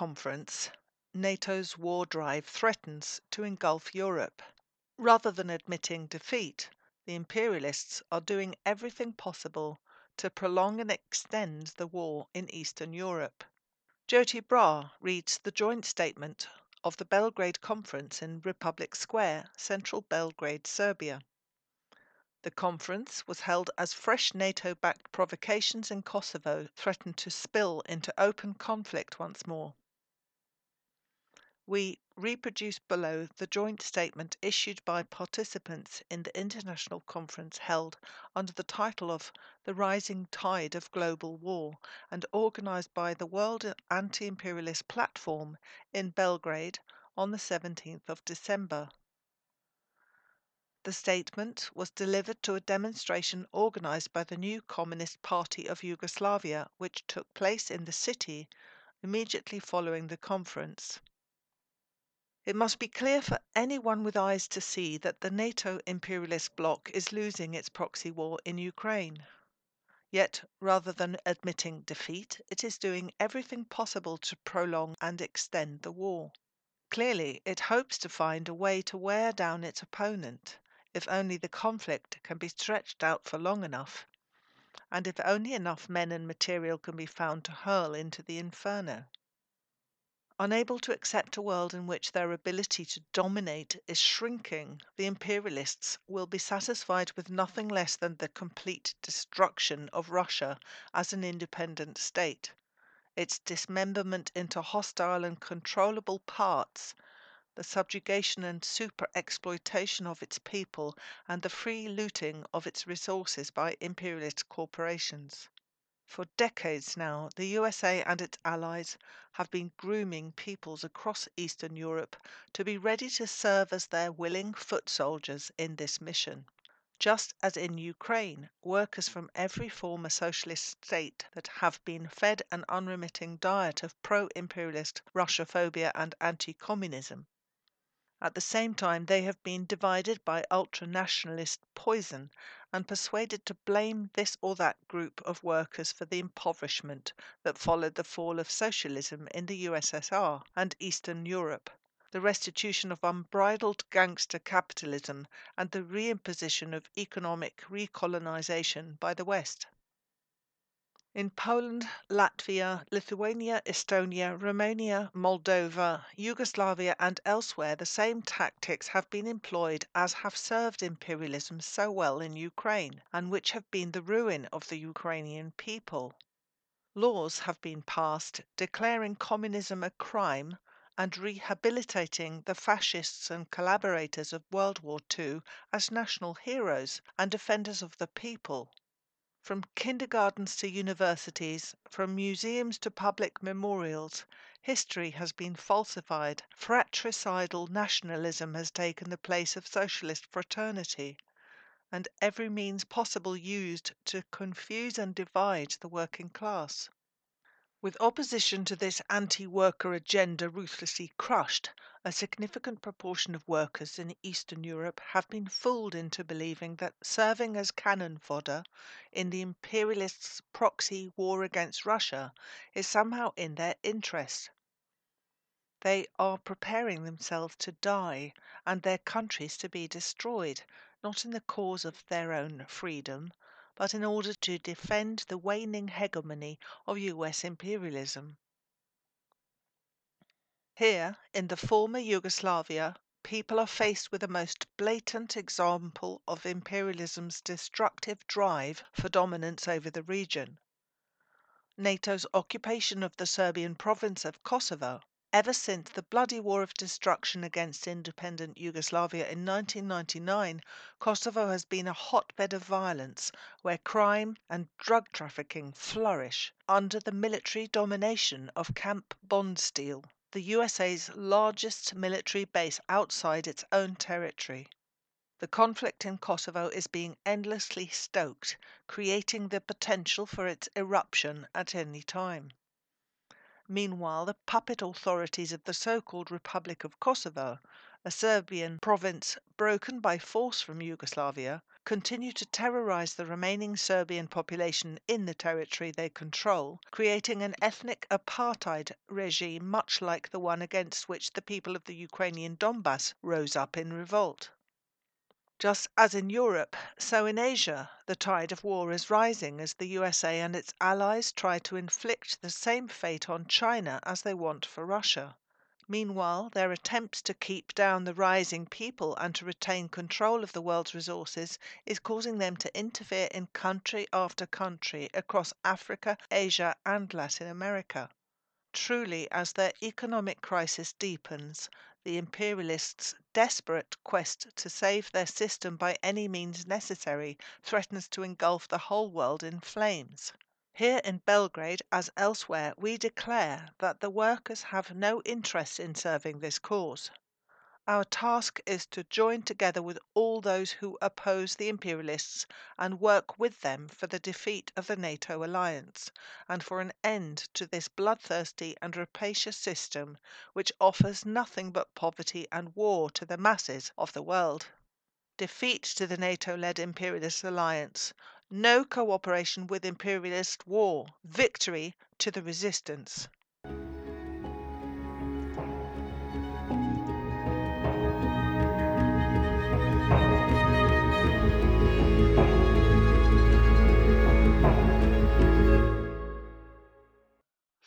conference, NATO's war drive threatens to engulf Europe. Rather than admitting defeat, the imperialists are doing everything possible to prolong and extend the war in Eastern Europe. Jyoti Brar reads the joint statement of the Belgrade conference in Republic Square, central Belgrade, Serbia. The conference was held as fresh NATO backed provocations in Kosovo threatened to spill into open conflict once more. We reproduce below the joint statement issued by participants in the international conference held under the title of The Rising Tide of Global War and organized by the World Anti Imperialist Platform in Belgrade on the 17th of December. The statement was delivered to a demonstration organized by the new Communist Party of Yugoslavia, which took place in the city immediately following the conference. It must be clear for anyone with eyes to see that the NATO imperialist bloc is losing its proxy war in Ukraine. Yet, rather than admitting defeat, it is doing everything possible to prolong and extend the war. Clearly, it hopes to find a way to wear down its opponent if only the conflict can be stretched out for long enough, and if only enough men and material can be found to hurl into the inferno. Unable to accept a world in which their ability to dominate is shrinking, the imperialists will be satisfied with nothing less than the complete destruction of Russia as an independent state, its dismemberment into hostile and controllable parts the subjugation and super exploitation of its people, and the free looting of its resources by imperialist corporations. For decades now, the USA and its allies have been grooming peoples across Eastern Europe to be ready to serve as their willing foot soldiers in this mission. Just as in Ukraine, workers from every former socialist state that have been fed an unremitting diet of pro imperialist Russophobia and anti communism at the same time, they have been divided by ultra nationalist poison and persuaded to blame this or that group of workers for the impoverishment that followed the fall of socialism in the USSR and Eastern Europe, the restitution of unbridled gangster capitalism, and the reimposition of economic recolonization by the West. In Poland, Latvia, Lithuania, Estonia, Romania, Moldova, Yugoslavia, and elsewhere, the same tactics have been employed as have served imperialism so well in Ukraine, and which have been the ruin of the Ukrainian people. Laws have been passed declaring communism a crime and rehabilitating the fascists and collaborators of World War II as national heroes and defenders of the people. From kindergartens to universities, from museums to public memorials, history has been falsified, fratricidal nationalism has taken the place of socialist fraternity, and every means possible used to confuse and divide the working class. With opposition to this anti worker agenda ruthlessly crushed, a significant proportion of workers in Eastern Europe have been fooled into believing that serving as cannon fodder in the imperialists' proxy war against Russia is somehow in their interest. They are preparing themselves to die and their countries to be destroyed, not in the cause of their own freedom, but in order to defend the waning hegemony of US imperialism. Here, in the former Yugoslavia, people are faced with a most blatant example of imperialism's destructive drive for dominance over the region. NATO's occupation of the Serbian province of Kosovo Ever since the bloody war of destruction against independent Yugoslavia in 1999, Kosovo has been a hotbed of violence where crime and drug trafficking flourish under the military domination of Camp Bondsteel, the USA's largest military base outside its own territory. The conflict in Kosovo is being endlessly stoked, creating the potential for its eruption at any time. Meanwhile, the puppet authorities of the so called Republic of Kosovo a Serbian province broken by force from Yugoslavia, continue to terrorize the remaining Serbian population in the territory they control, creating an ethnic apartheid regime much like the one against which the people of the Ukrainian Donbass rose up in revolt. Just as in Europe, so in Asia, the tide of war is rising as the USA and its allies try to inflict the same fate on China as they want for Russia. Meanwhile, their attempts to keep down the rising people and to retain control of the world's resources is causing them to interfere in country after country across Africa, Asia, and Latin America. Truly, as their economic crisis deepens, the imperialists' desperate quest to save their system by any means necessary threatens to engulf the whole world in flames. Here in Belgrade, as elsewhere, we declare that the workers have no interest in serving this cause. Our task is to join together with all those who oppose the imperialists and work with them for the defeat of the NATO alliance and for an end to this bloodthirsty and rapacious system which offers nothing but poverty and war to the masses of the world. Defeat to the NATO led imperialist alliance. No cooperation with imperialist war. Victory to the resistance.